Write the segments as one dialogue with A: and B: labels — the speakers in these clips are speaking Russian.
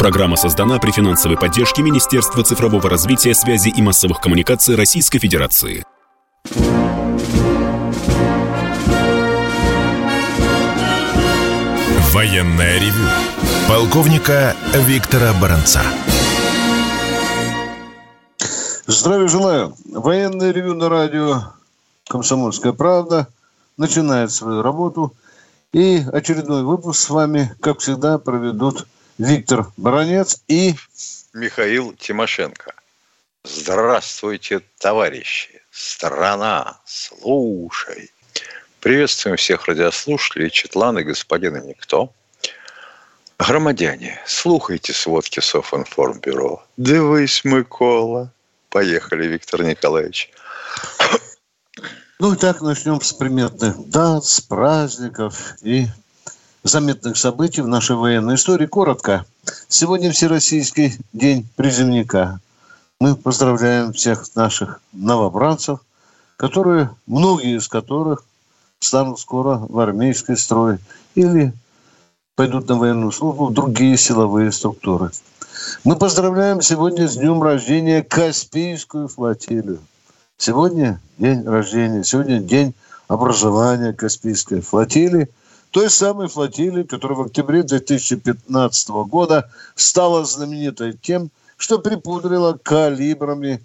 A: Программа создана при финансовой поддержке Министерства цифрового развития, связи и массовых коммуникаций Российской Федерации.
B: Военная ревю. Полковника Виктора Баранца.
C: Здравия желаю. Военное ревю на радио «Комсомольская правда» начинает свою работу. И очередной выпуск с вами, как всегда, проведут Виктор Баранец и...
D: Михаил Тимошенко. Здравствуйте, товарищи! Страна, слушай! Приветствуем всех радиослушателей, Четланы, господина Никто. Громадяне, слухайте сводки Софинформбюро. Дивись, Микола. Поехали, Виктор Николаевич.
C: Ну и так начнем с приметных дат, с праздников и заметных событий в нашей военной истории. Коротко. Сегодня Всероссийский день призывника. Мы поздравляем всех наших новобранцев, которые, многие из которых станут скоро в армейский строй или пойдут на военную службу в другие силовые структуры. Мы поздравляем сегодня с днем рождения Каспийскую флотилию. Сегодня день рождения, сегодня день образования Каспийской флотилии, той самой флотилии, которая в октябре 2015 года стала знаменитой тем, что припудрила калибрами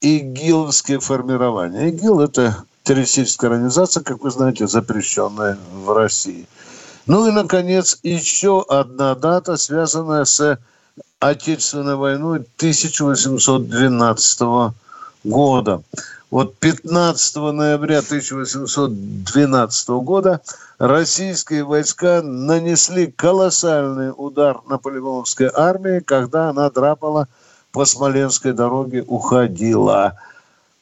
C: ИГИЛовские формирования. ИГИЛ – это террористическая организация, как вы знаете, запрещенная в России. Ну и, наконец, еще одна дата, связанная с Отечественной войной 1812 года. Вот 15 ноября 1812 года российские войска нанесли колоссальный удар наполеоновской армии, когда она драпала по Смоленской дороге, уходила.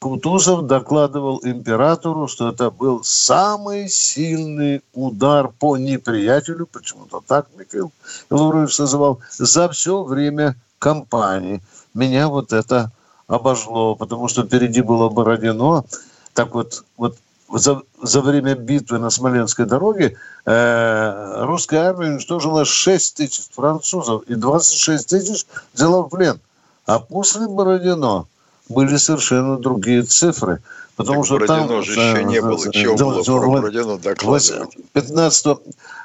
C: Кутузов докладывал императору, что это был самый сильный удар по неприятелю, почему-то так Михаил Лаврович называл, за все время кампании. Меня вот это обожгло, потому что впереди было Бородино. Так вот, вот за, за время битвы на Смоленской дороге э, русская армия уничтожила 6 тысяч французов и 26 тысяч взяла в плен. А после Бородино были совершенно другие цифры. Потому так что Бородино там,
D: же еще не было. Чего было про Бородино докладывать?
C: 15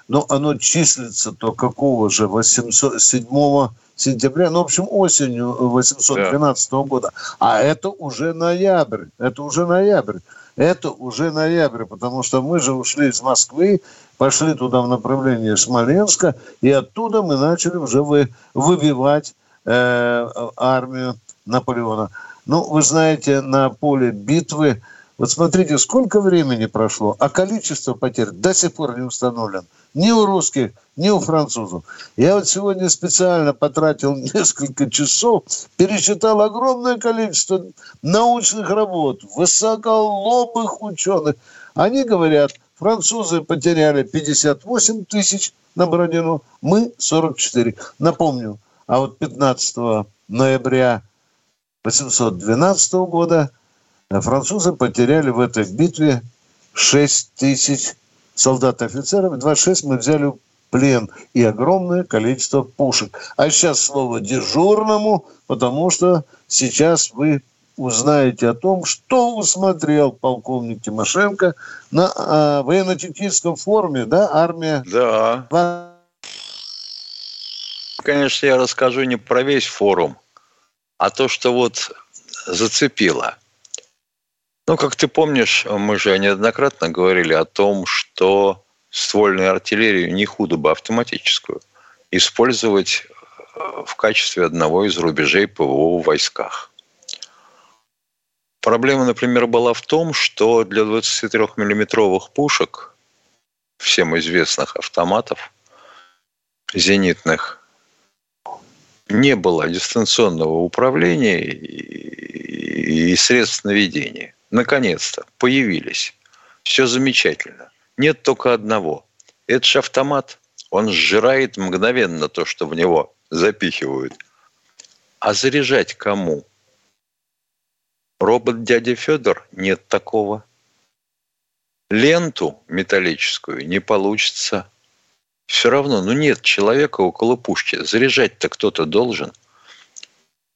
C: но оно числится то какого же 800, 7 сентября, ну, в общем, осенью 812 да. года. А это уже ноябрь, это уже ноябрь. Это уже ноябрь, потому что мы же ушли из Москвы, пошли туда в направлении Смоленска, и оттуда мы начали уже вы, выбивать э, армию Наполеона. Ну, вы знаете, на поле битвы, вот смотрите, сколько времени прошло, а количество потерь до сих пор не установлено ни у русских, ни у французов. Я вот сегодня специально потратил несколько часов, пересчитал огромное количество научных работ, высоколобых ученых. Они говорят, французы потеряли 58 тысяч на Бородину, мы 44. Напомню, а вот 15 ноября 812 года французы потеряли в этой битве 6 тысяч солдат и офицеров, 26 мы взяли в плен и огромное количество пушек. А сейчас слово дежурному, потому что сейчас вы узнаете о том, что усмотрел полковник Тимошенко на а, военно-техническом форуме, да, армия?
D: Да. Конечно, я расскажу не про весь форум, а то, что вот зацепило. Ну, как ты помнишь, мы же неоднократно говорили о том, что ствольную артиллерию не худо бы автоматическую использовать э, в качестве одного из рубежей ПВО в войсках. Проблема, например, была в том, что для 23-миллиметровых пушек, всем известных автоматов, зенитных, не было дистанционного управления и средств наведения наконец-то появились. Все замечательно. Нет только одного. Это же автомат. Он сжирает мгновенно то, что в него запихивают. А заряжать кому? Робот дядя Федор? Нет такого. Ленту металлическую не получится. Все равно, ну нет человека около пушки. Заряжать-то кто-то должен.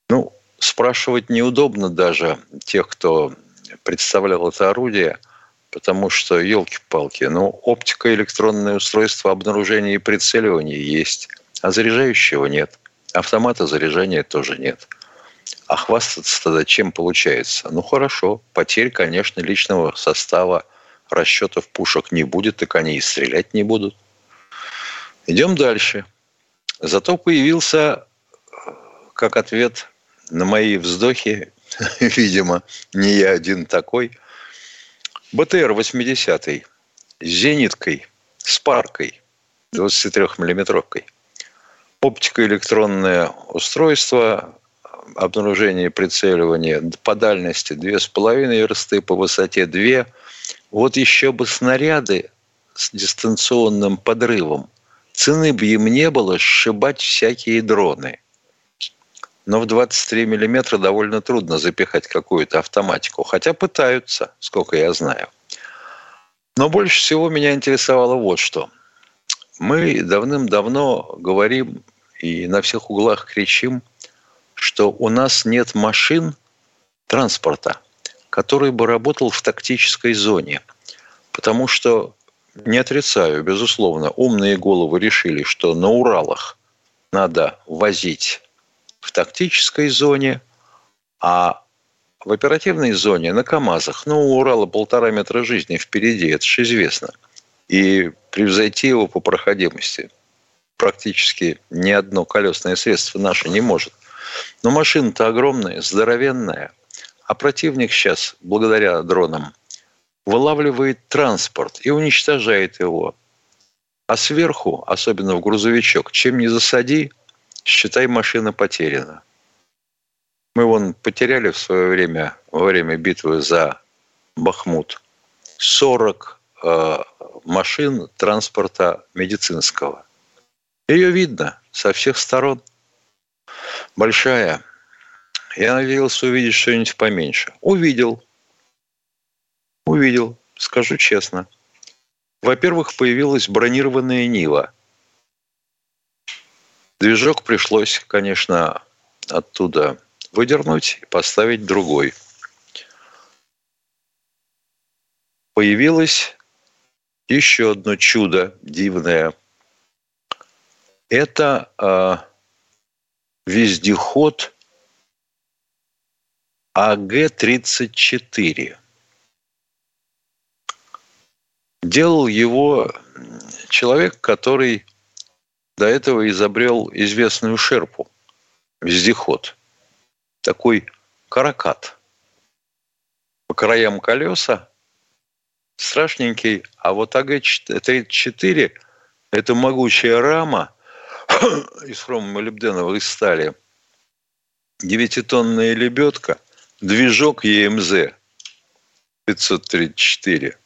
D: Ну, спрашивать неудобно даже тех, кто представлял это орудие, потому что, елки-палки, ну, оптика, электронное устройство обнаружения и прицеливания есть, а заряжающего нет. Автомата заряжания тоже нет. А хвастаться тогда чем получается? Ну, хорошо, потерь, конечно, личного состава, расчетов пушек не будет, так они и стрелять не будут. Идем дальше. Зато появился, как ответ на мои вздохи, видимо, не я один такой, БТР 80 с зениткой, с паркой, 23-миллиметровкой. Оптико-электронное устройство, обнаружение и прицеливание по дальности 2,5 версты, по высоте 2. Вот еще бы снаряды с дистанционным подрывом. Цены бы им не было сшибать всякие дроны – но в 23 миллиметра довольно трудно запихать какую-то автоматику. Хотя пытаются, сколько я знаю. Но больше всего меня интересовало вот что. Мы давным-давно говорим и на всех углах кричим, что у нас нет машин транспорта, который бы работал в тактической зоне. Потому что, не отрицаю, безусловно, умные головы решили, что на Уралах надо возить в тактической зоне, а в оперативной зоне на КАМАЗах, ну, у Урала полтора метра жизни впереди, это же известно. И превзойти его по проходимости практически ни одно колесное средство наше не может. Но машина-то огромная, здоровенная. А противник сейчас, благодаря дронам, вылавливает транспорт и уничтожает его. А сверху, особенно в грузовичок, чем не засади – считай, машина потеряна. Мы вон потеряли в свое время, во время битвы за Бахмут, 40 э, машин транспорта медицинского. Ее видно со всех сторон. Большая. Я надеялся увидеть что-нибудь поменьше. Увидел. Увидел, скажу честно. Во-первых, появилась бронированная Нива. Движок пришлось, конечно, оттуда выдернуть и поставить другой. Появилось еще одно чудо дивное. Это э, вездеход АГ-34. Делал его человек, который до этого изобрел известную шерпу, вездеход. Такой каракат. По краям колеса страшненький, а вот АГ-34 – это могучая рама из хромомолибденовой стали, девятитонная лебедка, движок ЕМЗ 534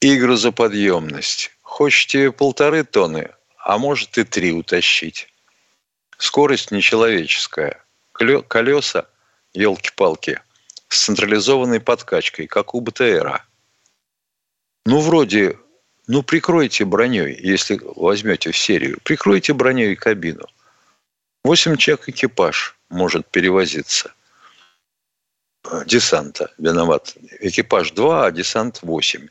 D: и грузоподъемность Хочете полторы тонны, а может и три утащить. Скорость нечеловеческая. Колеса, елки-палки, с централизованной подкачкой, как у БТРа. Ну, вроде, ну, прикройте броней, если возьмете в серию. Прикройте броней кабину. Восемь человек экипаж может перевозиться. Десанта виноват. Экипаж 2, а десант 8.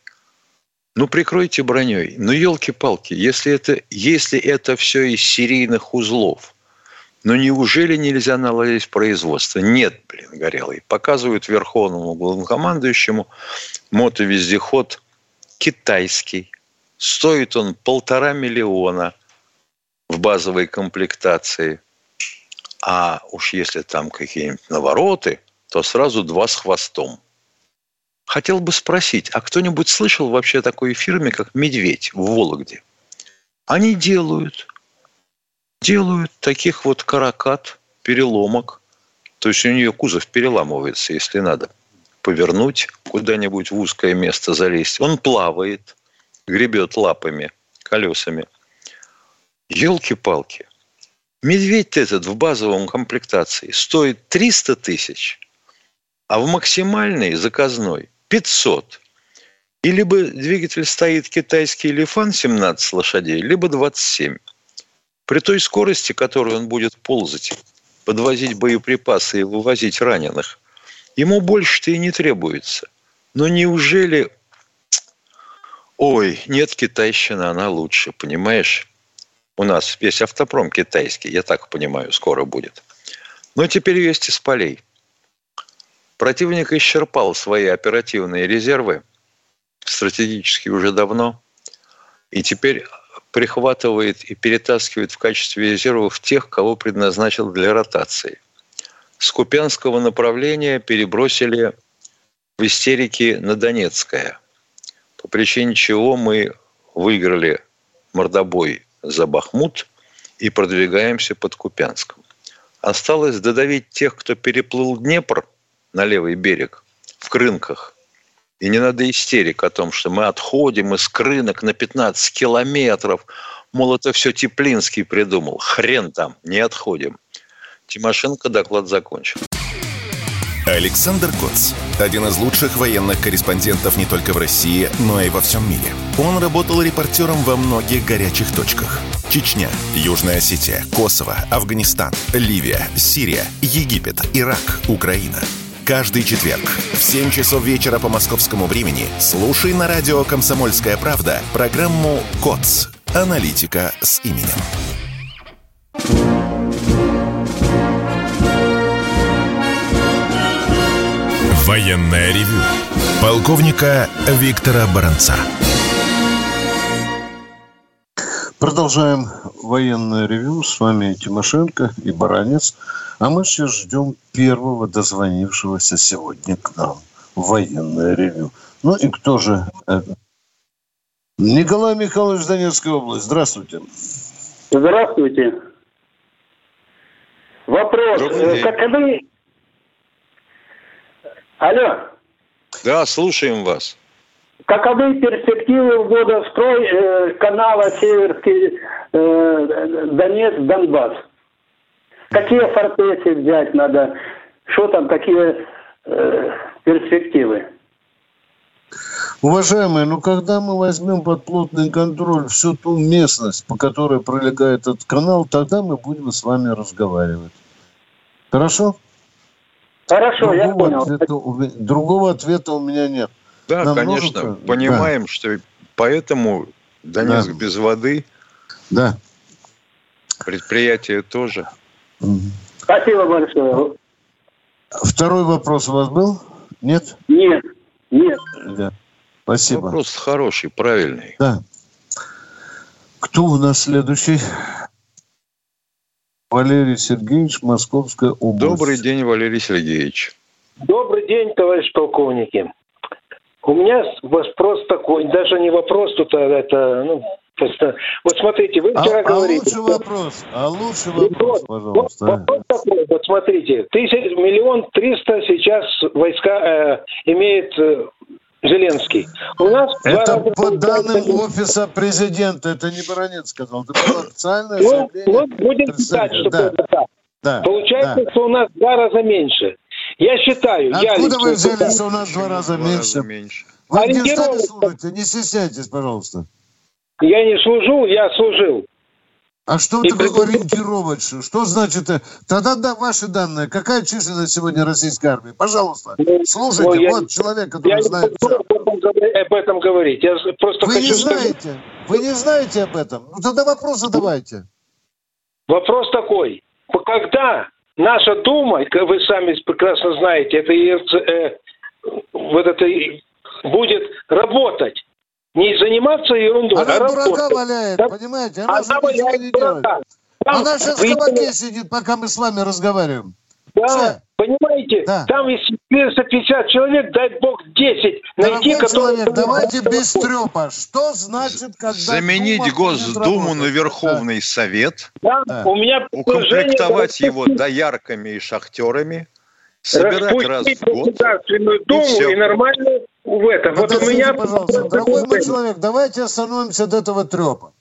D: Ну, прикройте броней. Ну, елки-палки, если это, если это все из серийных узлов, ну, неужели нельзя наладить производство? Нет, блин, горелый. Показывают верховному главнокомандующему мотовездеход китайский. Стоит он полтора миллиона в базовой комплектации. А уж если там какие-нибудь навороты, то сразу два с хвостом – Хотел бы спросить, а кто-нибудь слышал вообще о такой фирме, как «Медведь» в Вологде? Они делают, делают таких вот каракат, переломок. То есть у нее кузов переламывается, если надо повернуть куда-нибудь в узкое место залезть. Он плавает, гребет лапами, колесами. Елки-палки. Медведь этот в базовом комплектации стоит 300 тысяч, а в максимальной заказной 500. И либо двигатель стоит китайский Лифан 17 лошадей, либо 27. При той скорости, которой он будет ползать, подвозить боеприпасы и вывозить раненых, ему больше-то и не требуется. Но неужели... Ой, нет, китайщина, она лучше, понимаешь? У нас весь автопром китайский, я так понимаю, скоро будет. Но теперь есть из полей. Противник исчерпал свои оперативные резервы, стратегически уже давно, и теперь прихватывает и перетаскивает в качестве резервов тех, кого предназначил для ротации. С Купянского направления перебросили в истерике на Донецкое, по причине чего мы выиграли мордобой за Бахмут и продвигаемся под Купянском. Осталось додавить тех, кто переплыл Днепр на левый берег в Крынках. И не надо истерик о том, что мы отходим из Крынок на 15 километров. Мол, это все Теплинский придумал. Хрен там, не отходим. Тимошенко доклад закончил.
B: Александр Коц. Один из лучших военных корреспондентов не только в России, но и во всем мире. Он работал репортером во многих горячих точках. Чечня, Южная Осетия, Косово, Афганистан, Ливия, Сирия, Египет, Ирак, Украина. Каждый четверг в 7 часов вечера по московскому времени слушай на радио «Комсомольская правда» программу «КОЦ. Аналитика с именем». Военное ревю полковника Виктора Баранца.
C: Продолжаем военное ревю. С вами Тимошенко и Баранец. А мы сейчас ждем первого дозвонившегося сегодня к нам военное ревю. Ну и кто же это? Николай Михайлович, Донецкая область. Здравствуйте.
E: Здравствуйте. Вопрос. Э, Каковы Алло.
D: Да, слушаем вас.
E: Каковы перспективы ввода в строй э, канала Северский э, Донец-Донбасс? Какие фортеции взять надо? Что там, какие э, перспективы?
C: Уважаемые, ну когда мы возьмем под плотный контроль всю ту местность, по которой пролегает этот канал, тогда мы будем с вами разговаривать. Хорошо?
E: Хорошо, другого я понял.
C: Ответа, другого ответа у меня нет.
D: Да, Нам конечно, нужно... понимаем, да. что поэтому Донецк да. без воды.
C: Да.
D: Предприятие тоже.
E: Спасибо большое.
C: Второй вопрос у вас был? Нет?
E: Нет, нет.
C: Да. Спасибо.
D: Вопрос хороший, правильный.
C: Да. Кто у нас следующий? Валерий Сергеевич, Московская область.
D: Добрый день, Валерий Сергеевич.
E: Добрый день, товарищ полковники. У меня вопрос такой, даже не вопрос тут, а это, ну, просто, вот смотрите, вы вчера
C: а,
E: говорили...
C: А лучше вопрос, а лучше вопрос, пожалуйста.
E: Вопрос такой, вот смотрите, тысяч, миллион триста сейчас войска э, имеет э, Зеленский.
C: У нас это по данным офиса президента, это не Баранец сказал, это было официальное ну, заявление.
E: Вот будем считать, что да. это так. Да. Получается, да. что у нас в два раза меньше. Я считаю,
C: Откуда
E: я
C: лично... вы взяли, что у нас в два раза меньше? Раза меньше. Вы в Генштабе служите, не стесняйтесь, пожалуйста.
E: Я не служу, я служил.
C: А что такое при... ориентировочно? Что значит? Э, тогда да, ваши данные. Какая численность сегодня российской армии? Пожалуйста, ну, слушайте. Ну, я, вот человек, который я знает.
E: Не об этом говорить. Я просто
C: Вы
E: хочу
C: не знаете? Сказать... Вы не знаете об этом? Ну тогда вопрос задавайте.
E: Вопрос такой. Когда наша Дума, вы сами прекрасно знаете, это э, вот это будет работать, не заниматься ерундой,
C: она а дурака работать. валяет, да? понимаете? Она, она валяет дурака. Там она сейчас в кабаке сидит, пока мы с вами разговариваем.
E: Да, Все. понимаете, да. там из 450 человек, дай бог, 10 найти,
C: которые... человек, давайте без трепа. Что значит, когда...
D: Заменить Дума Госдуму на Верховный да. Совет,
E: да. Да. У меня
D: укомплектовать его доярками и шахтерами, собирать раз в год.
E: Государственную Думу и, и нормально в этом.
C: Вот у меня... пожалуйста, дорогой мой человек, давайте остановимся от этого трепа.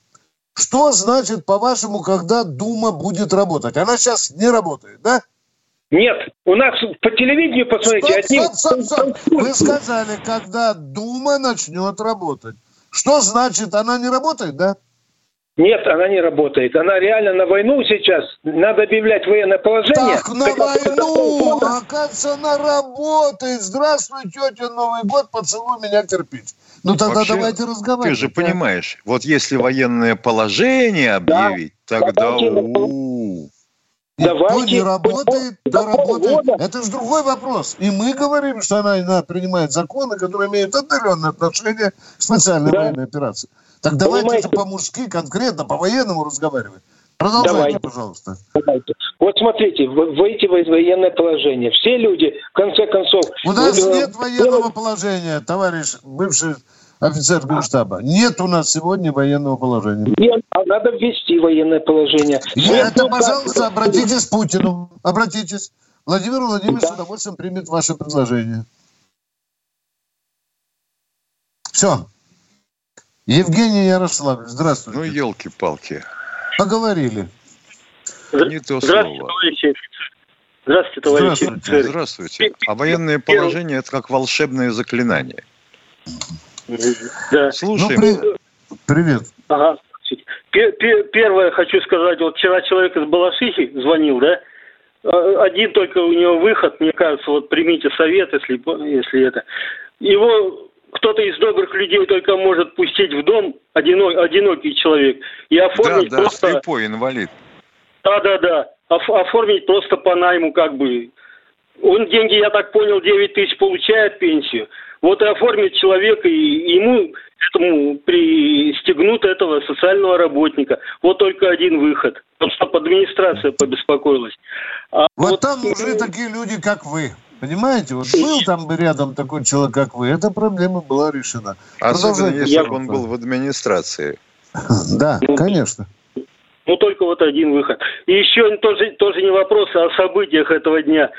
C: Что значит, по-вашему, когда Дума будет работать? Она сейчас не работает, да?
E: Нет, у нас по телевидению посмотрите.
C: Стоп, стоп, стоп, стоп. Вы сказали, когда Дума начнет работать. Что значит, она не работает, да?
E: Нет, она не работает. Она реально на войну сейчас. Надо объявлять военное положение.
C: Так, на войну! Оказывается, она работает. Здравствуй, тетя, Новый год, поцелуй меня кирпич. Ну тогда
D: Вообще,
C: давайте разговаривать.
D: Ты же
C: а?
D: понимаешь, вот если военное положение объявить, тогда...
E: Давайте,
D: у
C: И то
E: Давайте.
C: не работает,
E: До
C: работает. Это же другой вопрос. И мы говорим, что она, она принимает законы, которые имеют отдаленное отношение к специальной
E: Да.
C: военной операции. Так давайте
E: Понимаете?
C: же по-мужски, конкретно, по-военному разговаривать. Продолжайте,
E: Давайте.
C: пожалуйста.
E: Давайте. Вот смотрите, вы- выйти в военное положение. Все люди, в конце концов...
C: У нас нет военного положения, товарищ бывший офицер Генштаба. Нет у нас сегодня военного положения.
E: Нет, а надо ввести военное положение. Нет,
C: это,
E: ну,
C: пожалуйста,
E: как-
C: обратитесь к Путину. Обратитесь. Владимир Владимирович с
E: Да.
C: удовольствием примет ваше предложение. Все. Евгений Ярославович, здравствуйте.
D: Ну, елки-палки.
C: Поговорили.
D: Не то
F: Здравствуйте,
D: слово.
F: товарищи. Здравствуйте, товарищи
C: Здравствуйте.
D: Здравствуйте. А военное положение – это как волшебное заклинание.
F: Да.
C: Ну,
D: Слушаем.
C: при- Привет.
F: Ага. Пе- пе- Первое хочу сказать, вот вчера человек из Балашихи звонил, да? А, Один только у него выход, мне кажется, вот примите совет, если, если это. Его кто-то из добрых людей только может пустить в дом, одино- одинокий человек, и
D: Да,
F: оформить
D: да,
F: просто...
D: слепой инвалид.
F: Да, да, да. Оф- оформить просто по найму, как бы. Он деньги, я так понял, 9 тысяч получает пенсию. Вот и оформит человека, и ему этому пристегнут этого социального работника. Вот только один выход. Вот чтобы администрация побеспокоилась. А
C: Вот там нужны такие люди, как вы. Понимаете? Вот был там бы рядом такой человек, как вы, эта проблема была решена.
D: Особенно, если бы он был в администрации.
C: Да, конечно.
F: Ну, только вот один выход. И еще тоже, тоже не вопрос а о событиях этого дня.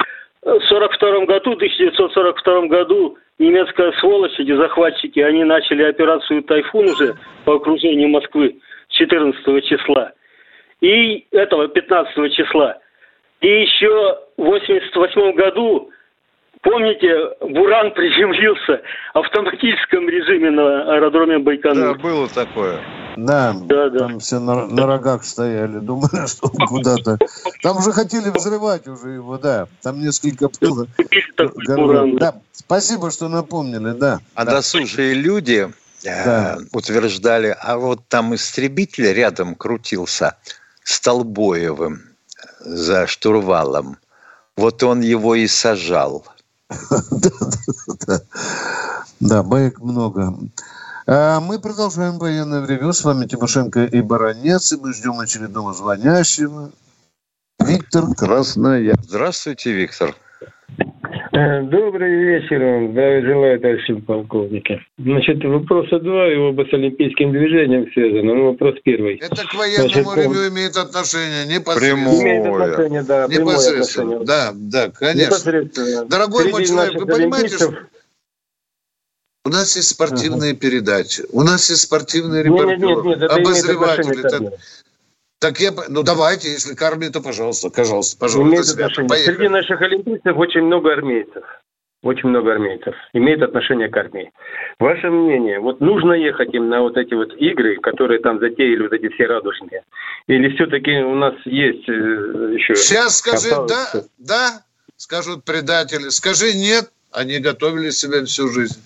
F: В 42 году, 1942 году немецкая сволочь, эти захватчики, они начали операцию «Тайфун» уже по окружению Москвы 14 числа. И этого 15 числа. И еще в 88 году, помните, «Буран» приземлился в автоматическом режиме на аэродроме
D: Да,
F: Байконур.
D: было такое.
C: Да,
F: Да, да.
C: там все на, на рогах стояли, думали, что он куда-то. Там уже хотели взрывать уже его, да. Там несколько было.
F: «Буран».
C: Да, спасибо, что напомнили, да.
D: А
C: да.
D: досужие люди э,
C: Да.
D: утверждали, а вот там истребитель рядом крутился Столбоевым за штурвалом. Вот он его и сажал.
C: Да, баек много. А мы продолжаем военное время. С вами Тимошенко и Баранец. И мы ждем очередного звонящего. Виктор Краснояр.
D: Здравствуйте, Виктор.
G: Э, Добрый вечер вам. Здравия желаю, товарищи полковники. Значит, вопроса два, и оба с олимпийским движением связаны. Ну, вопрос первый.
C: Это к
G: военному Значит, ревю
C: имеет отношение
D: Прямое.
G: Имеет отношение, да, прямое отношение.
C: Да, да,
G: Непосредственно.
C: Дорогой мой человек, вы понимаете,
G: олимпийцев-
C: У нас есть спортивные передачи, у нас есть спортивные репортеры,
G: нет, нет, нет, это
C: обозреватели.
G: к
C: Так, я, ну давайте, если к армии, то пожалуйста, пожалуйста, пожалуйста.
G: Имеет
C: свято,
G: отношение.
C: поехали.
G: Среди наших олимпийцев очень много армейцев. Очень много армейцев. Имеет отношение к армии. Ваше мнение, вот нужно ехать им на вот эти вот игры, которые там затеяли, вот эти все радужные? Или все-таки у нас есть э, еще...
C: Сейчас скажи
G: Осталось
C: да, да, скажут предатели. Скажи нет, они готовили себя всю жизнь.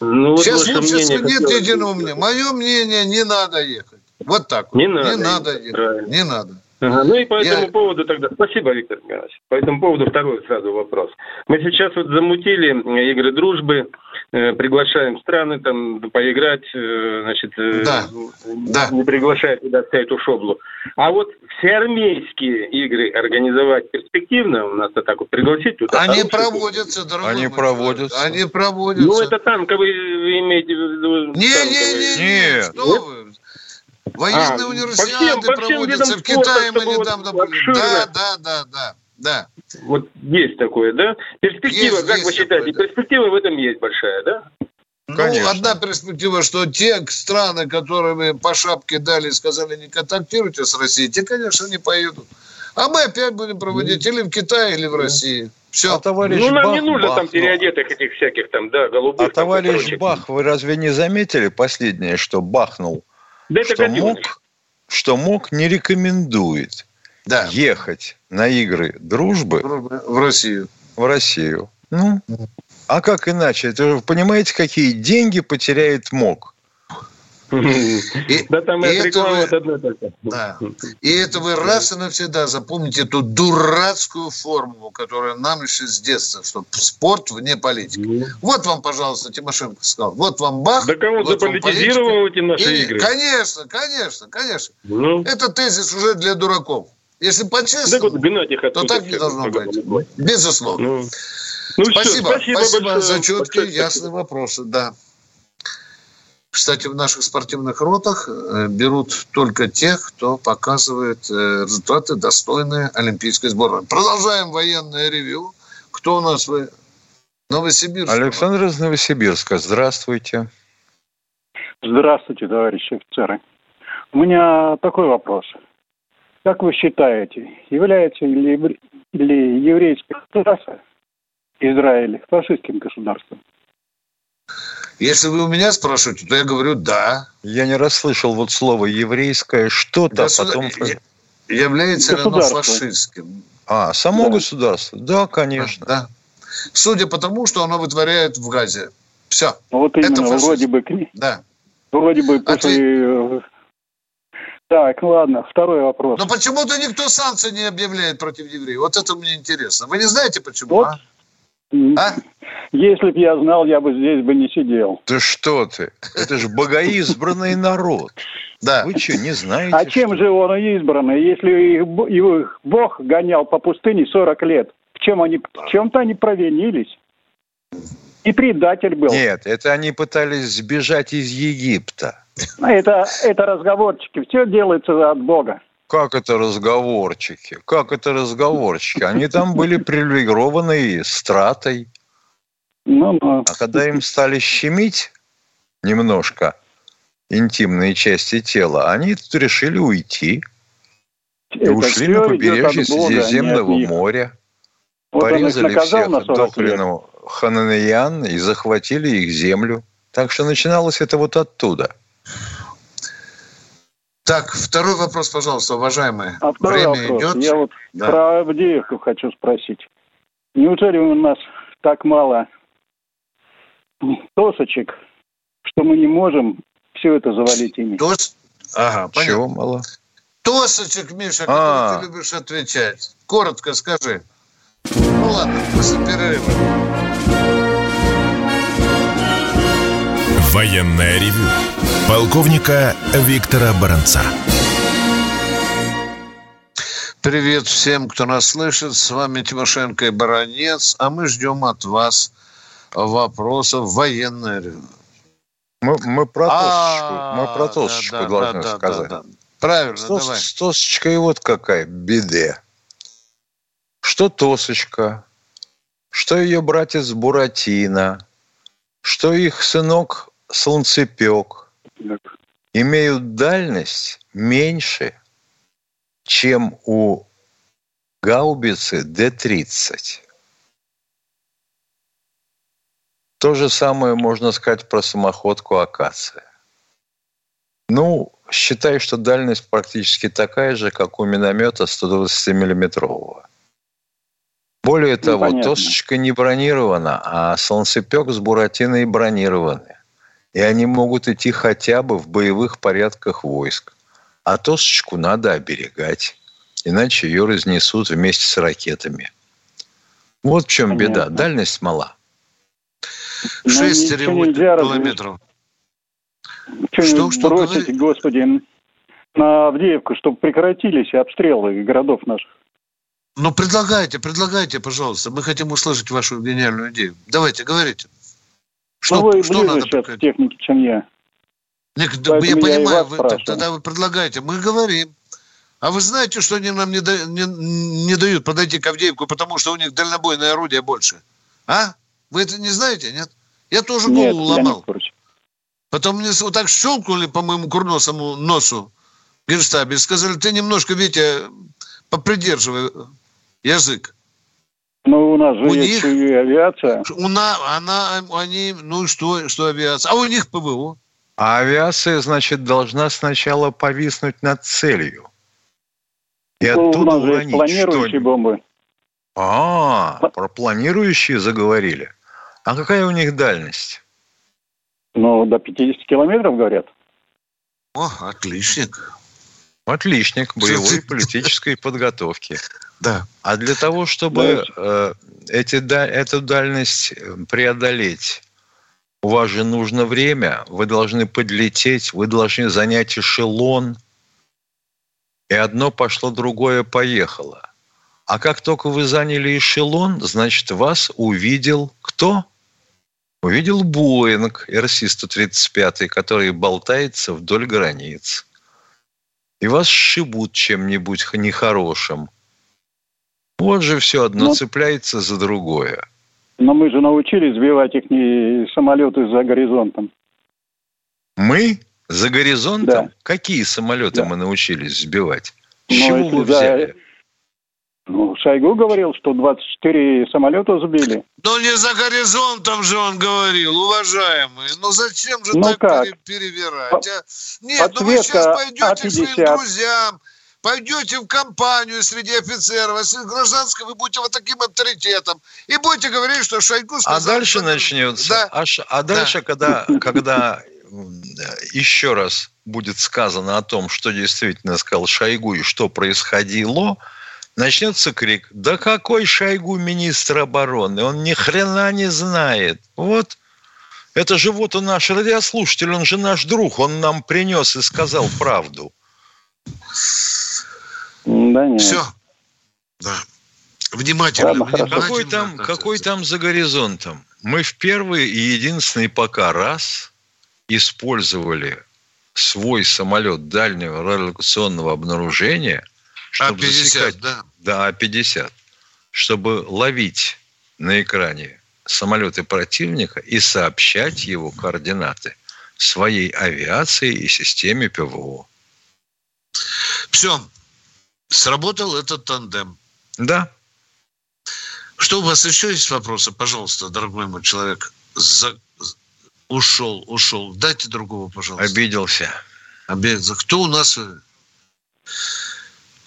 G: Ну, вот
C: Сейчас
G: мнение
C: нет единого мнения. Мое мнение, не надо ехать. Вот так.
G: Не
C: вот.
G: надо
C: Не надо
G: правильно.
C: Не надо.
G: Ага, ну и по
C: Я-
G: этому поводу тогда... Спасибо, Виктор Николаевич. По этому поводу второй сразу вопрос. Мы сейчас вот замутили игры дружбы, э, приглашаем страны там поиграть, э, значит, э,
C: Да, да.
G: не приглашая туда вся эту шоблу. А вот все армейские игры организовать перспективно, у нас так вот пригласить туда.
C: Они проводятся, дорогой
D: Они
C: мой
D: проводятся.
C: Они проводятся.
G: Ну, это танковые, вы имеете в виду? танковые.
C: Не-не-не,
D: Нет.
C: что вы. Военные
G: А,
C: универсиады
G: по всем- по всем
C: проводятся. В Китае мы недавно
G: вот
C: были. Да, да, да, да, да.
G: Вот есть такое, да? Перспектива,
C: Есть,
G: как
C: есть
G: вы считаете,
C: такое, да.
G: перспектива в этом есть большая, да?
D: Конечно.
C: Ну, одна перспектива, что те страны, которыми по шапке дали, сказали, не контактируйте с Россией, те, конечно, не поедут. А мы опять будем проводить или в Китае, или в России. Все.
G: А товарищ ну, нам Бах, не нужно Бах, там переодетых этих всяких там, да, голубых.
D: А товарищ Бах, вы разве не заметили последнее, что бахнул? Что мог, что мог, не рекомендует да. ехать на игры дружбы
C: в Россию.
D: В Россию. Ну, а как иначе? Это вы понимаете, какие деньги потеряет МОК?
C: И, да там и это вы, только. Да. И это вы раз и навсегда запомните эту дурацкую формулу, которая нам еще с детства, что спорт вне политики. Mm. Вот вам, пожалуйста, Тимошенко сказал. Вот вам бах.
G: Да кого вот заполитизировал эти наши и, игры?
C: Конечно, конечно, конечно. Mm. Это тезис уже для дураков. Если по-честному, да, то так не должно быть. Безусловно. Ну, ну спасибо. Все, спасибо, спасибо за четкие, ясные вопросы. Да. Кстати, в наших спортивных ротах э, берут только тех, кто показывает э, результаты, достойные Олимпийской сборной. Продолжаем военное ревю. Кто у нас? Вы?
D: Новосибирск. Александр из Новосибирска. Здравствуйте.
H: Здравствуйте, товарищи офицеры. У меня такой вопрос. Как вы считаете, является ли, ли еврейское государство Израиль фашистским государством?
C: Если вы у меня спрашиваете, то я говорю «да».
D: Я не расслышал вот слово «еврейское», что-то, Государ... потом...
C: Является ли оно фашистским?
D: А, само да. государство? Да, конечно. Да.
C: Судя по тому, что оно вытворяет в Газе. Все.
H: Ну, вот именно, Это вроде бы... Да. Вроде бы после... А ты... Так, ладно, второй вопрос.
C: Но почему-то никто санкции не объявляет против евреев. Вот это мне интересно. Вы не знаете, почему? Вот. А?
H: А? Если бы я знал, я бы здесь бы не сидел.
D: Да что ты? Это же богоизбранный народ. Да. Вы что, не знаете?
H: А чем же он избранный, если его Бог гонял по пустыне 40 лет? В чем они, в чем-то они провинились. И предатель был.
D: Нет, это они пытались сбежать из Египта.
H: Это, это разговорчики. Все делается от Бога.
D: Как это разговорчики? Как это разговорчики? Они там были привилегированы стратой. Ну, ну. А когда им стали щемить немножко интимные части тела, они тут решили уйти. Это и ушли на побережье Средиземного моря. Вот порезали всех дохлину хананеян и захватили их землю. Так что начиналось это вот оттуда –
C: так, второй вопрос, пожалуйста, уважаемые.
H: А второй Время вопрос. идет. Я вот да. про Авдеевку хочу спросить. Неужели у нас так мало тосочек, что мы не можем все это завалить ими?
C: Тос? Ага,
D: понятно. Чего мало?
C: Тосочек, Миша, а ты любишь отвечать. Коротко скажи. Ну ладно, после перерыва.
B: Военная ревю полковника Виктора Баранца.
C: Привет всем, кто нас слышит. С вами Тимошенко и Баранец, а мы ждем от вас вопросов военной ревю.
D: Мы, мы про тосочку, мы про тосочку да, должны да, сказать. Да, да.
C: Правильно, с, давай.
D: С тосочкой вот какая беда. Что тосочка, что ее братец Буратино, что их сынок Солнцепек – имеют дальность меньше, чем у гаубицы Д-30. То же самое можно сказать про самоходку «Акация». Ну, считай, что дальность практически такая же, как у миномета 120-миллиметрового. Более ну, того, понятно. тосочка не бронирована, а солнцепек с буратиной бронированы и они могут идти хотя бы в боевых порядках войск. А тосочку надо оберегать, иначе ее разнесут вместе с ракетами. Вот в чем Понятно. беда. Дальность мала.
C: 6 ну, километров.
H: Что, что бросить, говорит? господи, на Авдеевку, чтобы прекратились обстрелы городов наших.
C: Ну, предлагайте, предлагайте, пожалуйста. Мы хотим услышать вашу гениальную идею. Давайте, говорите.
H: Что, ну, вы что ближе надо сейчас к технике, чем я.
C: Нет, я понимаю, вы, тогда вы предлагаете. Мы говорим. А вы знаете, что они нам не, да, не, не дают подойти к Авдеевку, потому что у них дальнобойное орудие больше? А? Вы это не знаете, нет? Я тоже голову нет, ломал. Потом мне вот так щелкнули по моему курносому носу генштабе. Сказали, ты немножко, Витя, попридерживай язык.
H: Ну, у нас же
C: У
H: есть
C: них-
H: и авиация.
C: У на, она, они, ну что, что авиация? А у них ПВО.
D: А авиация, значит, должна сначала повиснуть над целью. И
H: Ну, у
D: оттуда
H: нас же есть
D: уронить
H: планирующие бомбы.
D: А, про планирующие заговорили. А какая у них дальность?
H: Ну, до 50 километров, говорят.
C: О, отличник.
D: Отличник боевой политической подготовки.
C: Да.
D: А для того, чтобы э, эти, да- эту дальность э, преодолеть, у вас же нужно время, вы должны подлететь, вы должны занять эшелон, и одно пошло, другое поехало. А как только вы заняли эшелон, значит, вас увидел кто? Увидел Боинг РС-135, который болтается вдоль границ. И вас сшибут чем-нибудь нехорошим. Вот же все одно
H: Ну.
D: цепляется за другое.
H: Но мы же научились сбивать их самолеты за горизонтом.
D: Мы за горизонтом?
H: Да.
D: Какие самолеты
H: Да.
D: мы научились сбивать? С
H: Ну,
D: чего вы
H: за-
D: взяли?
H: Ну, Шойгу говорил, что 24 самолета сбили.
C: Но не за горизонтом же он говорил, уважаемые. Ну зачем же
H: Ну
C: так
H: как?
C: пере- перевирать? а? Нет, ну вы сейчас пойдете к своим
H: А-50.
C: друзьям, пойдете в компанию среди офицеров, а среди гражданского вы будете вот таким авторитетом. И будете говорить, что Шойгу
D: А
C: сказал...
D: дальше
C: что-
D: начнется.
C: Да.
D: А, ш- а дальше, когда, когда м, еще раз будет сказано о том, что действительно сказал Шойгу и что происходило, начнется крик. Да какой Шойгу министр обороны? Он ни хрена не знает. Вот. Это же вот он наш радиослушатель, он же наш друг, он нам принес и сказал правду.
H: Да нет.
C: Все. Да. Внимательно.
H: Ладно,
C: внимательно.
D: Какой там, какой там за горизонтом? Мы в первый и единственный пока раз использовали свой самолет дальнего радиолокационного обнаружения, чтобы
C: А-50,
D: засекать,
C: да.
D: да, А-50, чтобы ловить на экране самолеты противника и сообщать его координаты своей авиации и системе ПВО.
C: Все. Сработал этот тандем.
D: Да,
C: Что у вас еще есть вопросы? Пожалуйста, дорогой мой человек. За... Ушел, ушел. Дайте другого, пожалуйста.
D: обиделся.
C: Обидно. Кто у нас?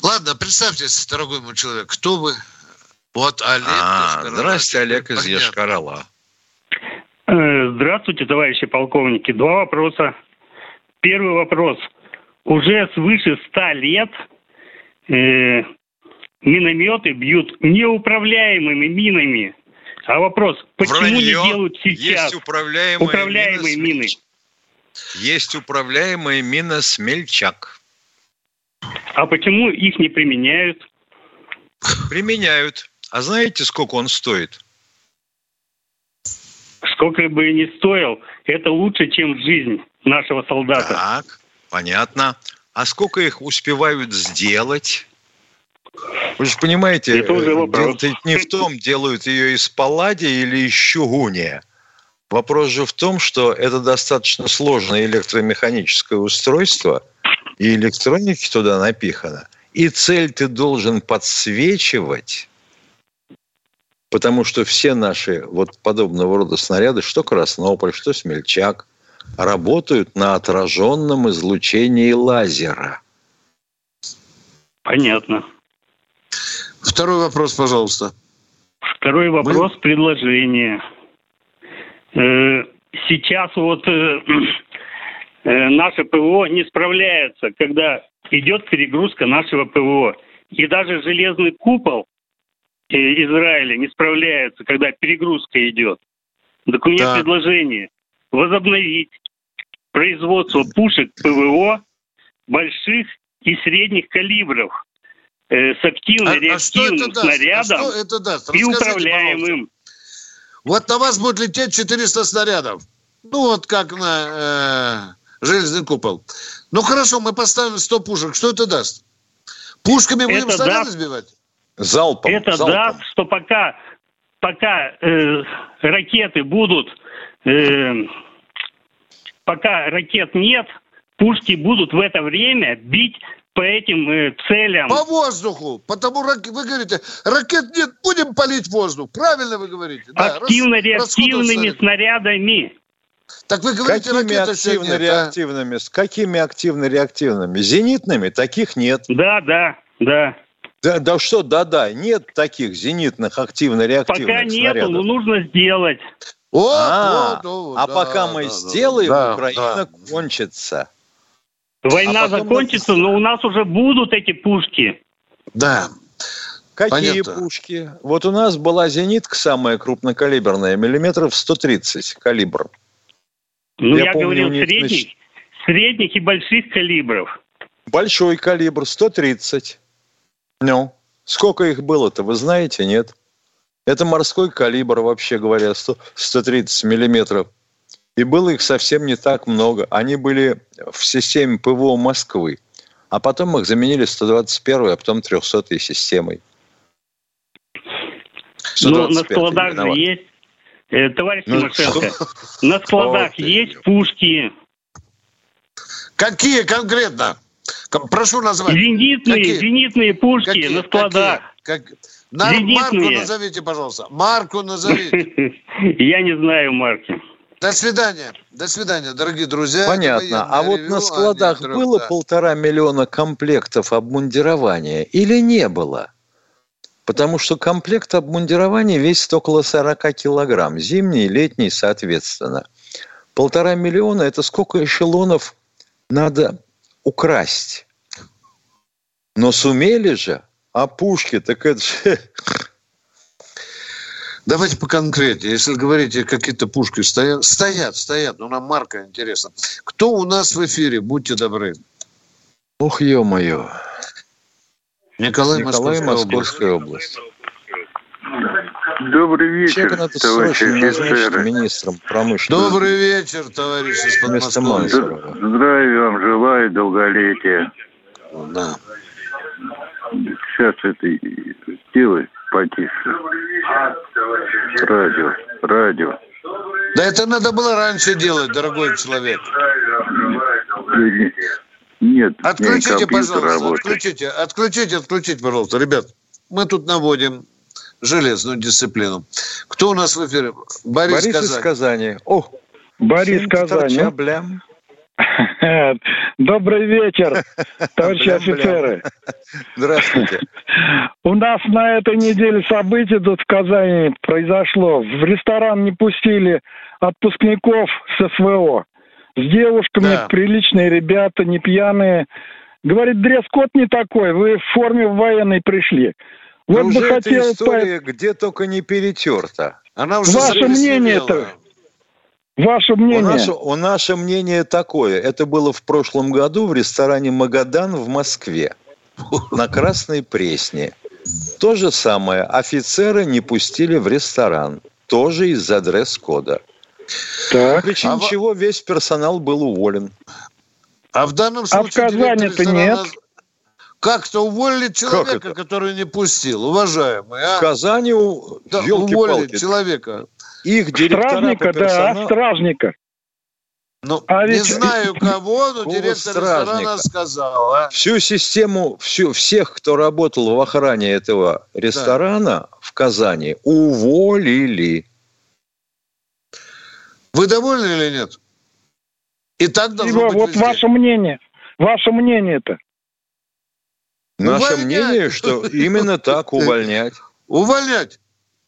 C: Ладно, представьтесь, дорогой мой человек, кто вы? Вот Олег.
D: А, здрасте, Олег из. Ешкарала.
I: Э, Здравствуйте, товарищи полковники. Два вопроса. Первый вопрос. Уже свыше ста лет э, минометы бьют неуправляемыми минами. А вопрос, почему
D: Вранье.
I: не делают сейчас
D: Есть управляемые,
I: управляемые
D: мины.
I: мины?
D: Есть управляемая мина «Смельчак».
I: А почему их не применяют?
D: Применяют. А знаете, сколько он стоит?
I: Сколько бы ни стоил, это лучше, чем жизнь нашего солдата.
D: Так, понятно. А сколько их успевают сделать? Вы же понимаете, э, дело-то не в том, делают ее из палладия или из чугуния. Вопрос же в том, что это достаточно сложное электромеханическое устройство, и электроники туда напихано. И цель ты должен подсвечивать, потому что все наши вот подобного рода снаряды, что Краснополь, что Смельчак, работают на отраженном излучении лазера.
I: Понятно.
C: Второй вопрос, пожалуйста.
I: Второй вопрос предложение. Э, Сейчас вот э, э, наше ПВО не справляется, когда идет перегрузка нашего ПВО. И даже железный купол Израиля не справляется, когда перегрузка идет. Так у меня
C: Так.
I: предложение возобновить производство пушек ПВО больших и средних калибров э, с активно
C: А- а? А
I: снарядом
C: что это даст?
I: и управляемым.
C: Вот на вас будет лететь 400 снарядов. Ну, вот как на э, железный купол. Ну, хорошо, мы поставим 100 пушек. Что это даст? Пушками будем
I: Это
C: снаряды
I: даст-
C: сбивать?
D: Залпом.
I: Это
D: залпом.
I: даст, что пока, пока э, ракеты будут, э, пока ракет нет, пушки будут в это время бить по этим э, целям.
C: По воздуху. Потому рак... вы говорите, ракет нет, будем полить воздух. Правильно вы говорите.
I: Да, Активно-реактивными рас... снарядами.
C: Так вы говорите,
D: Какими активно-реактивными? С какими активно-реактивными? Зенитными? Таких нет.
I: Да, да, да.
D: Да, да что, да-да, нет таких зенитных активно-реактивных
I: Пока нету, но нужно сделать.
D: Вот, а, вот, вот, а да, пока мы да, сделаем, да, Украина да. кончится.
I: Война а закончится, но у нас уже будут эти пушки.
C: Да.
D: Какие Понятно. пушки? Вот у нас была зенитка самая крупнокалиберная, миллиметров 130 калибр.
I: Ну, я, я помню, говорил средних, нач... средних и больших калибров.
D: Большой калибр, 130. Ну, сколько их было-то, вы знаете, нет? Это морской калибр, вообще говоря, 100, 130 миллиметров. И было их совсем не так много. Они были в системе ПВО Москвы. А потом их заменили 121 а потом 300 системой.
I: Ну, на складах же есть. Э, товарищ ну, Тимошенко, на складах есть пушки.
C: Какие конкретно? Прошу назвать.
I: Зенитные, Какие? зенитные пушки Какие? на складах. Как...
C: На... Марку назовите, пожалуйста. Марку назовите.
I: Я не знаю марки.
C: До свидания. До свидания, дорогие друзья.
D: Понятно. А вот на складах было да. полтора миллиона комплектов обмундирования или не было? Потому что комплект обмундирования весит около 40 килограмм. Зимний и летний соответственно. Полтора миллиона – это сколько эшелонов надо украсть? Но сумели же, а пушки, так это же
C: Давайте поконкретнее. Если говорите, какие-то пушки стоят, стоят, стоят, но нам марка интересна. Кто у нас в эфире? Будьте добры.
D: Ох, ё-моё.
C: Николай,
D: Николай Московская, Московская область.
J: Добрый вечер,
D: товарищи офицеры. министром промышленности.
C: Добрый вечер, товарищи из Подмосковья.
J: Здравия вам желаю, долголетия.
C: Да.
J: Сейчас это сделай потише. Радио, радио.
C: Да это надо было раньше делать, дорогой человек.
J: Нет,
C: отключите, пожалуйста, работает. отключите, отключите, отключите, пожалуйста, ребят. Мы тут наводим железную дисциплину. Кто у нас в эфире?
D: Борис, Борис Казань. из Казани. О,
K: Борис Казань. Добрый вечер, товарищи офицеры.
D: Здравствуйте.
K: У нас на этой неделе событие тут в Казани произошло. В ресторан не пустили отпускников с СВО. С девушками, да. приличные ребята, не пьяные. Говорит, дресс-код не такой, вы в форме военной пришли.
D: Вот бы хотел... история где только не перетерта.
K: Она уже Ваше мнение-то... Ваше мнение? У,
D: наше, у наше мнение такое. Это было в прошлом году в ресторане «Магадан» в Москве. На Красной Пресне. То же самое. Офицеры не пустили в ресторан. Тоже из-за дресс-кода. Так. Причем а чего весь персонал был уволен.
C: А в данном случае...
K: А в Казани-то нет.
C: Как-то уволили человека, как который не пустил, уважаемый. А?
D: В Казани
C: да, уволили человека.
D: Их директора
K: Стражника, по персоналу... да, стражника.
C: Ну, а не ведь... знаю кого, но директор ресторана сказал. А?
D: Всю систему, всю, всех, кто работал в охране этого ресторана да. в Казани, уволили.
C: Вы довольны или нет? И так должно
K: Ибо,
C: быть
K: Вот
C: везде.
K: ваше мнение. Ваше мнение-то.
D: Наше увольнять. мнение, что именно так увольнять.
C: Увольнять.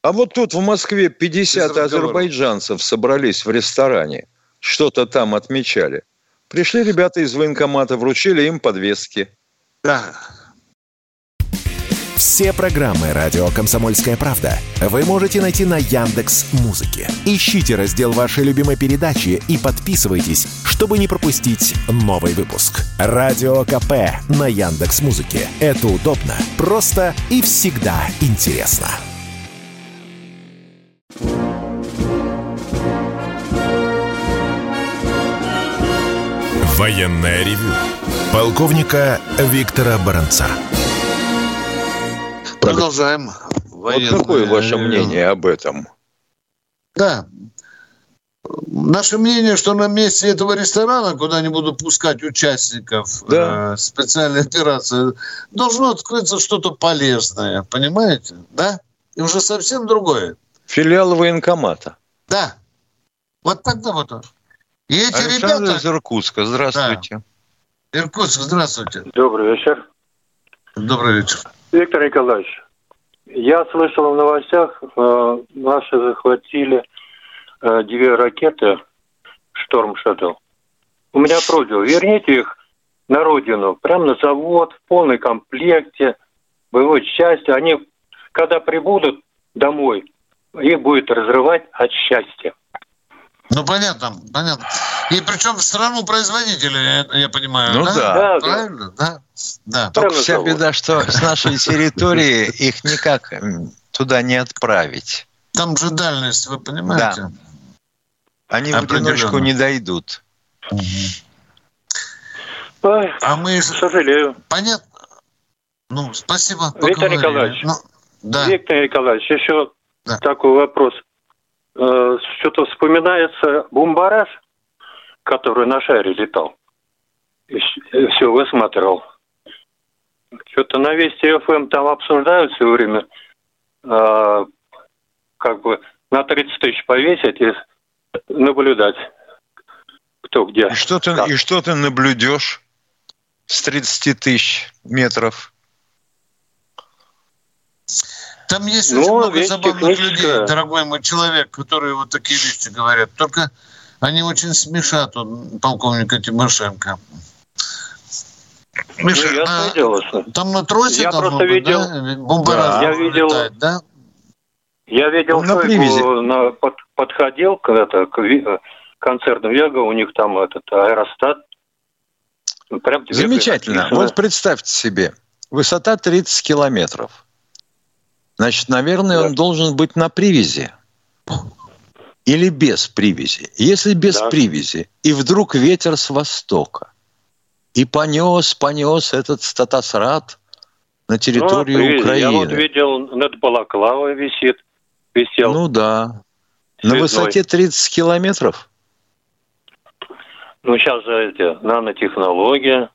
D: А вот тут в Москве 50 азербайджанцев собрались в ресторане. Что-то там отмечали. Пришли ребята из военкомата, вручили им подвески.
C: Да.
B: Все программы радио Комсомольская правда вы можете найти на Яндекс Музыке. Ищите раздел вашей любимой передачи и подписывайтесь, чтобы не пропустить новый выпуск. Радио КП на Яндекс Музыке. Это удобно, просто и всегда интересно. Военное ревю полковника Виктора Баранца.
C: Продолжаем.
D: Вот какое ваше мнение об этом?
C: Да. Наше мнение, что на месте этого ресторана, куда они будут пускать участников да. э, специальной операции, должно открыться что-то полезное, понимаете? Да? И уже совсем другое.
D: Филиал военкомата.
C: Да. Вот тогда вот.
D: И эти Александр ребята... из Иркутска, здравствуйте.
C: Да. Иркутск, здравствуйте.
L: Добрый вечер.
C: Добрый вечер.
L: Виктор Николаевич, я слышал в новостях, э, наши захватили Э, две ракеты «Шторм Шаттл». У меня просьба, верните их на родину, прямо на завод, в полной комплекте, боевой части. Они, когда прибудут домой, их будет разрывать от счастья.
C: Ну, понятно, понятно. И причем страну производителя, я, я понимаю,
D: ну,
C: да?
D: да?
C: да Правильно, да. да.
D: Только Прямо вся завод. беда, что с нашей территории их никак туда не отправить.
C: Там же дальность, вы понимаете? Да.
D: Они в одиночку не дойдут.
L: Ой, а мы... Сожалею.
C: Понятно. Ну, спасибо.
L: Виктор Николаевич, ну, да. Виктор Николаевич, еще да. такой вопрос. Э, что-то вспоминается бомбараж, который на шаре летал. И все высматривал. Что-то на Вести ФМ там обсуждают все время, э, как бы на 30 тысяч повесить и наблюдать, кто где.
D: И что ты, и что ты наблюдешь с 30 тысяч метров?
C: Там есть ну, очень много забавных людей, дорогой мой человек, которые вот такие вещи говорят. Только они очень смешат он, полковника Тимошенко.
L: Миша, ну, а, дело,
C: там на тросе
L: я просто быть, видел, да?
C: Бомбараж
L: да, я видел, летает, да? Я видел, на Шойгу на, под, подходил к, это, к концерту Вега, у них там этот аэростат.
D: Прям Замечательно. Вот представьте себе, высота 30 километров. Значит, наверное, да. он должен быть на привязи. Или без привязи. Если без да. привязи, и вдруг ветер с востока, и понес, понес этот статосрад на территорию ну, Украины. Я вот
L: видел, над Балаклавой висит висел.
D: Ну да. Цветной. На высоте 30 километров?
L: Ну, сейчас же эти нанотехнология.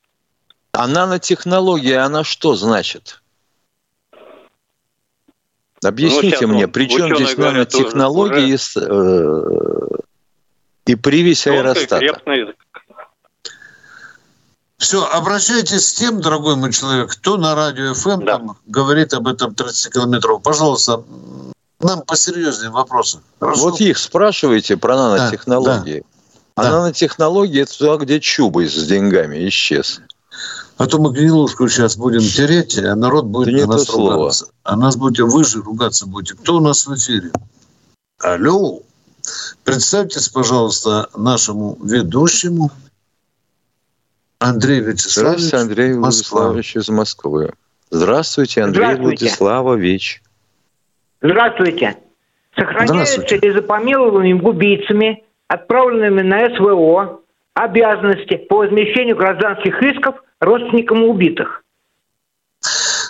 D: А нанотехнология, она что значит? Объясните ну, мне, при чем здесь нанотехнологии уже... э, и привесь аэростата? Крепный.
C: Все, обращайтесь с тем, дорогой мой человек, кто на радио ФМ да. там говорит об этом 30 километров. Пожалуйста, нам посерьезнее вопросы.
D: Хорошо? Вот их спрашиваете про нанотехнологии. Да, да. А да. нанотехнологии это туда, где Чубы с деньгами исчез.
C: А то мы гнилушку сейчас будем тереть, а народ будет
D: это
C: на нас слово. ругаться. А нас будете, вы же ругаться будете. Кто у нас в эфире? Алло. Представьтесь, пожалуйста, нашему ведущему Андрей Вячеславович.
D: Здравствуйте, Андрей Владиславович из Москвы. Здравствуйте, Андрей Здравствуйте. Владиславович.
M: Здравствуйте. Сохраняются Здравствуйте. ли за помилованием убийцами, отправленными на СВО, обязанности по возмещению гражданских исков родственникам убитых?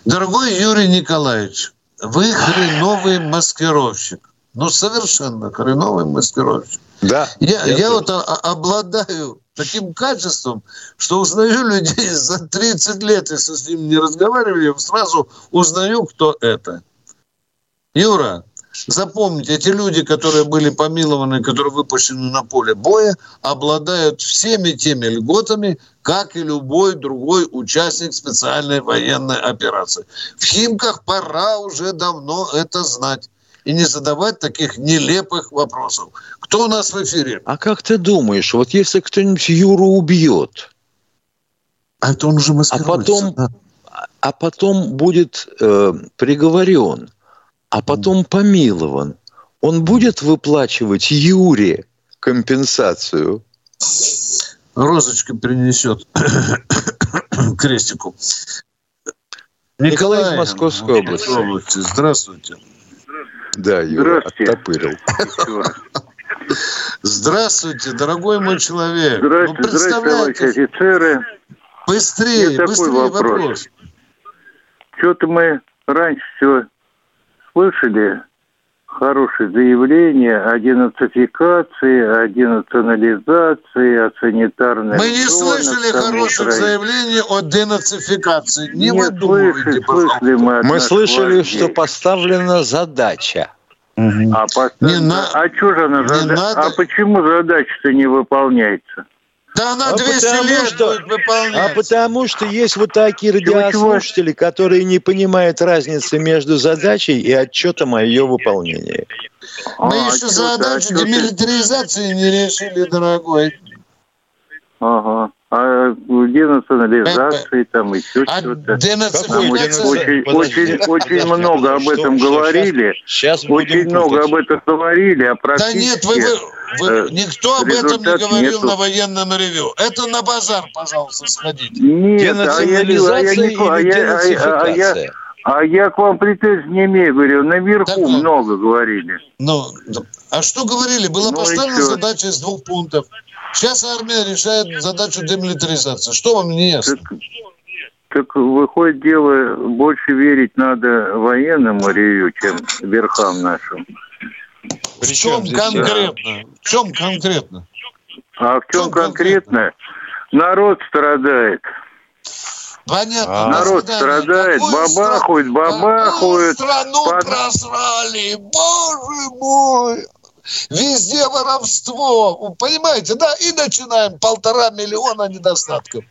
C: Дорогой Юрий Николаевич, вы хреновый маскировщик. Ну, совершенно хреновый маскировщик.
D: Да.
C: Я, я, я вот обладаю таким качеством, что узнаю людей за 30 лет, если с ним не разговаривали, сразу узнаю, кто это. Юра, запомните, эти люди, которые были помилованы, которые выпущены на поле боя, обладают всеми теми льготами, как и любой другой участник специальной военной операции. В Химках пора уже давно это знать и не задавать таких нелепых вопросов. Кто у нас в эфире?
D: А как ты думаешь, вот если кто-нибудь Юру убьет,
C: а это он уже
D: а потом, да? а потом будет э, приговорен, а потом помилован, он будет выплачивать Юре компенсацию?
C: Розочка принесет крестику.
D: Николай, Николай из Московской области. области.
C: Здравствуйте.
D: Да, Юра, оттопырил.
C: Здравствуйте, дорогой мой человек.
J: Здравствуйте, ну, здравствуйте, офицеры.
C: Быстрее, быстрее вопрос. вопрос.
J: Что-то мы раньше все слышали хорошее заявление о денацификации, о денационализации, о санитарной
C: Мы не слышали хороших заявлений о денацификации. Не
J: Нет,
C: выдумывайте,
J: слышали мы,
D: мы слышали, что поставлена задача.
J: Угу. А, поставь... не на... а что же она зада... надо... А почему задача-то не выполняется?
C: Да она а 200 лет что, будет
D: выполняться. А потому что есть вот такие радиослушатели, которые не понимают разницы между задачей и отчетом о ее выполнении.
C: Мы а, еще задачу демилитаризации не решили, дорогой.
J: Ага. А денационализации, там еще а что-то. Денацификация... Очень, очень, очень много об этом говорили. Сейчас, сейчас очень много об этом говорили, а практически... Да нет, вы, вы,
C: вы, э, никто об этом не говорил нету. на военном ревю. Это на базар, пожалуйста, сходите.
J: Нет, а я, а я, а я, а я, а я к вам претензий не имею, говорю, наверху так, много говорили.
C: Ну, а что говорили? Была ну, поставлена задача из двух пунктов. Сейчас армия решает задачу демилитаризации. Что вам не ясно? Так,
J: так выходит дело, больше верить надо военному ревью, чем верхам нашим.
C: В чем конкретно? В чем конкретно?
J: А в чем, чем конкретно? Народ страдает.
C: Понятно.
J: А, народ страдает, бабахует, бабахует.
C: страну под... просрали, боже мой. Везде воровство. Понимаете, да? И начинаем полтора миллиона недостатков.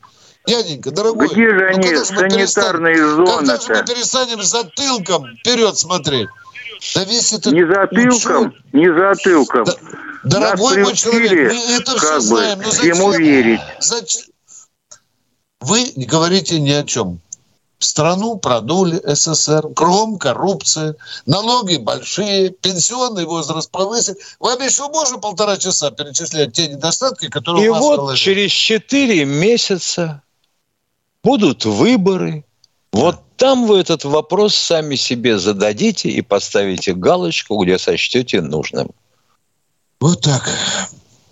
C: Дяденька, дорогой.
J: Где же ну, они, санитарные зоны
C: Когда же мы перестанем затылком вперед смотреть?
J: Зависит от... Не затылком, ну, не затылком. Да,
C: дорогой мой человек, мы это все знаем. Но
J: зачем, ему верить. Зачем?
C: Вы не говорите ни о чем. Страну продули СССР, кругом коррупция, налоги большие, пенсионный возраст повысили. Вам еще можно полтора часа перечислять те недостатки, которые
D: И
C: у нас
D: вот положили? через четыре месяца будут выборы. Вот там вы этот вопрос сами себе зададите и поставите галочку, где сочтете нужным.
C: Вот так.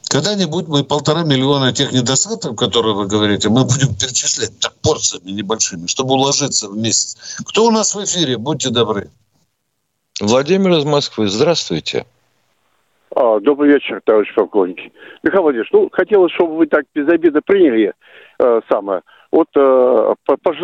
C: Когда-нибудь мы полтора миллиона тех недостатков, которые вы говорите, мы будем перечислять так порциями небольшими, чтобы уложиться в месяц. Кто у нас в эфире? Будьте добры.
D: Владимир из Москвы. Здравствуйте.
N: А, добрый вечер, товарищ полковник. Михаил Владимирович, ну, хотелось, чтобы вы так без обиды приняли э, самое. Вот э,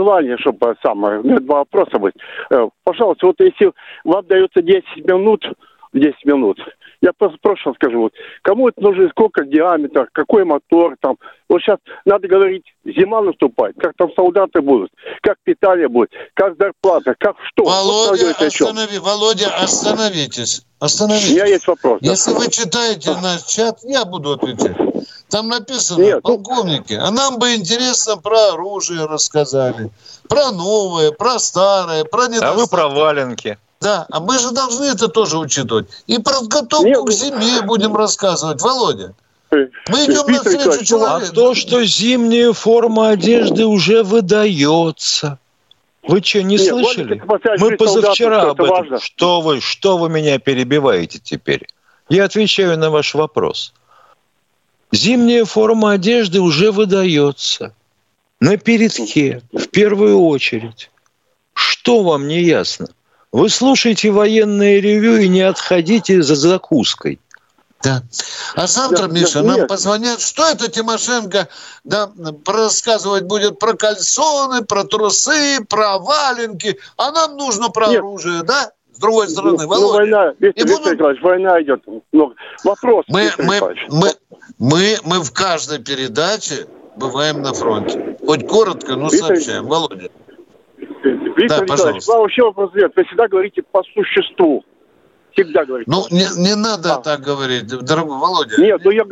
N: пожелание, чтобы самое, у меня два вопроса быть. Э, пожалуйста, вот если вам дается 10 минут, 10 минут, я просто скажу, вот, кому это нужно, сколько диаметр, какой мотор там. Вот сейчас надо говорить, зима наступает, как там солдаты будут, как питание будет, как зарплата, как что.
C: Володя, вот останови, Володя, остановитесь. Остановитесь.
N: У меня есть вопрос.
C: Если да. вы читаете наш чат, я буду отвечать. Там написано, Нет, ну- полковники, а нам бы интересно про оружие рассказали, про новое, про старое, про недостатки.
D: А вы про валенки.
C: Да, а мы же должны это тоже учитывать. И про подготовку Нет, к зиме будем рассказывать, Володя. Мы идем Виктор навстречу человеку.
D: А то, что зимняя форма одежды уже выдается. Вы что, не Нет, слышали? Мы позавчера об этом. Важно. Что вы, что вы меня перебиваете теперь? Я отвечаю на ваш вопрос. Зимняя форма одежды уже выдается. На передке, в первую очередь. Что вам не ясно? Вы слушайте военное ревю и не отходите за закуской.
C: Да. А завтра, да, Миша, да, нам нет. позвонят, что это Тимошенко да, рассказывать будет про кальсоны, про трусы, про валенки, а нам нужно про нет. оружие, да? С другой стороны, ну, Володя. Ну,
N: война, Виктор, Виктор будем... Николаевич, война идет. Ну, вопрос,
C: мы, мы, мы, мы, мы в каждой передаче бываем на фронте. Хоть коротко, но Виктор... сообщаем. Володя.
N: Виктор да, Николаевич, вам вообще вопрос нет. Вы всегда говорите по существу. Всегда говорите.
C: Ну, не, не надо а. так говорить, дорогой Володя.
N: Нет, ну я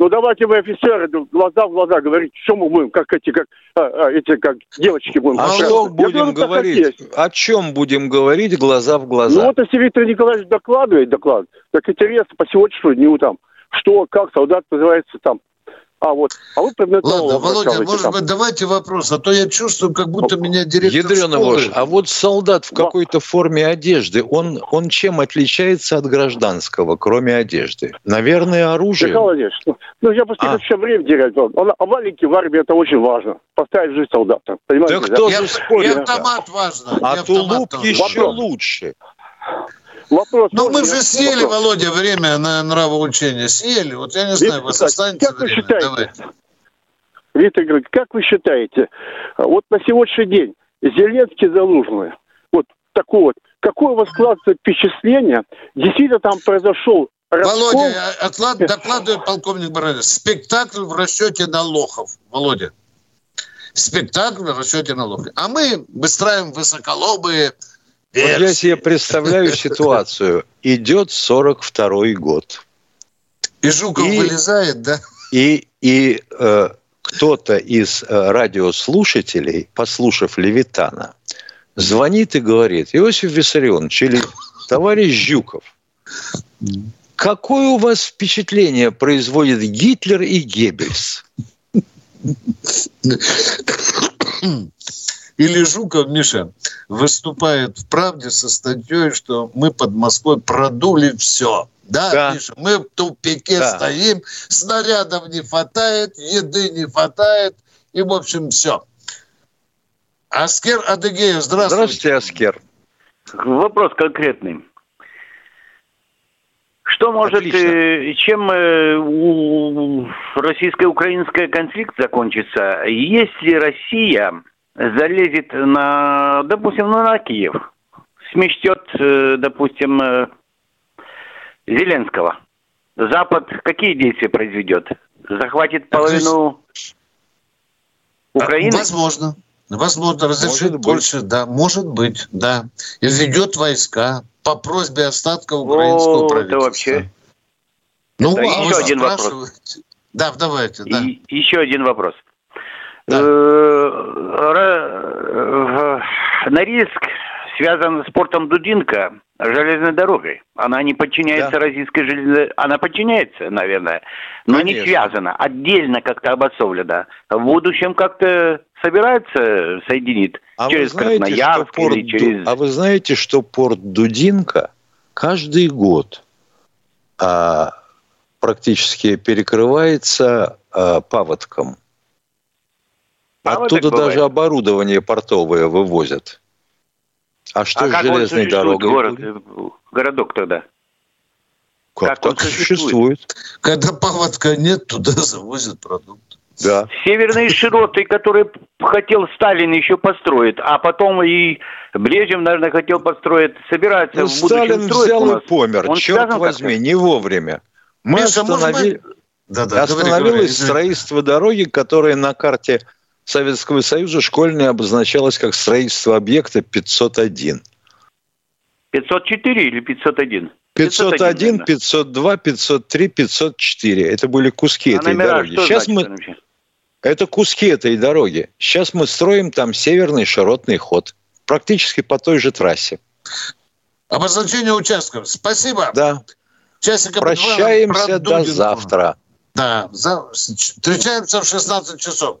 N: ну давайте вы офицеры глаза в глаза говорить, что мы будем, как эти, как а, а, эти, как девочки будем.
D: А что будем говорить? О чем будем говорить глаза в глаза?
N: Ну вот если Виктор Николаевич докладывает доклад, так интересно по сегодняшнему дню там, что, как солдат называется там, а вот, а вы
C: Ладно, Володя, может там. быть, давайте вопрос, а то я чувствую, как будто меня директор Ядрёна школы... Ложь,
D: а вот солдат в какой-то форме одежды, он, он чем отличается от гражданского, кроме одежды? Наверное, оружие.
N: Михаил Владимирович, ну, ну я просто а. все время терять. Он, а валенки в армии это очень важно. Поставить жизнь солдата. Понимаете?
D: Да кто же спорит?
C: И автомат важно.
D: А тулуп еще вопрос. лучше.
C: Вопрос. Ну, мы же съели, вопрос? Володя, время на нравоучение. Съели. Вот я не знаю, у вас останется
N: как время. Вы считаете, Давай. Виктор Григорьевич, как вы считаете, вот на сегодняшний день Зеленский Залужный, вот такой вот, какое у вас складывается впечатление, действительно там произошел
C: раскол... Володя, отлад, докладывает полковник Бородин, спектакль в расчете на лохов. Володя, спектакль в расчете на лохов. А мы выстраиваем высоколобые
D: вот я себе представляю ситуацию. Идет 42-й год.
C: И Жуков и, вылезает, да?
D: И, и э, кто-то из э, радиослушателей, послушав Левитана, звонит и говорит, Иосиф Виссарионович или товарищ Жуков, какое у вас впечатление производит Гитлер и Геббельс?
C: Или Жуков, Миша, выступает в «Правде» со статьей, что мы под Москвой продули все. Да, да. Миша, мы в тупике да. стоим, снарядов не хватает, еды не хватает, и, в общем, все. Аскер Адыгеев, здравствуйте.
D: Здравствуйте, Аскер.
O: Вопрос конкретный. Что может, Отлично. Э, чем э, российско-украинский конфликт закончится, если Россия залезет на, допустим, ну, на Киев, смещет, э, допустим, э, Зеленского. Запад какие действия произведет? Захватит половину Украины?
C: Возможно. Возможно, разрешит может больше, быть. да, может быть, да. И введет войска по просьбе остатков украинского О, правительства. Это вообще.
O: Ну, это а еще один вопрос.
C: Да, давайте, да. И,
O: еще один вопрос. Э, Норильск связан с портом Дудинка, железной дорогой. Она не подчиняется да. российской железной... Она подчиняется, наверное, но Конечно. не связана. Отдельно как-то обособлена. В будущем как-то собирается соединить а через знаете, Красноярск
D: порт...
O: или через...
D: А вы знаете, что порт Дудинка каждый год а, практически перекрывается а, паводком? Оттуда даже бывает. оборудование портовое вывозят. А что а с железной дорогой?
O: Город, городок тогда?
D: Как, как, существует? существует?
C: Когда паводка нет, туда завозят продукты.
O: Да. Северные широты, которые хотел Сталин еще построить, а потом и Брежнев, наверное, хотел построить, собирается ну, в
D: Сталин взял и помер, Он черт возьми, не вовремя. Мы Миша, остановили... Да, да, остановилось говори, строительство дороги, которая на карте Советского Союза школьное обозначалось как строительство объекта 501.
O: 504 или 501?
D: 501, 502, 503, 504. Это были куски а этой дороги. Сейчас значит, мы... Это куски этой дороги. Сейчас мы строим там северный широтный ход. Практически по той же трассе.
C: Обозначение участков. Спасибо.
D: Да. Часика Прощаемся до завтра.
C: Да. За... Встречаемся в 16 часов.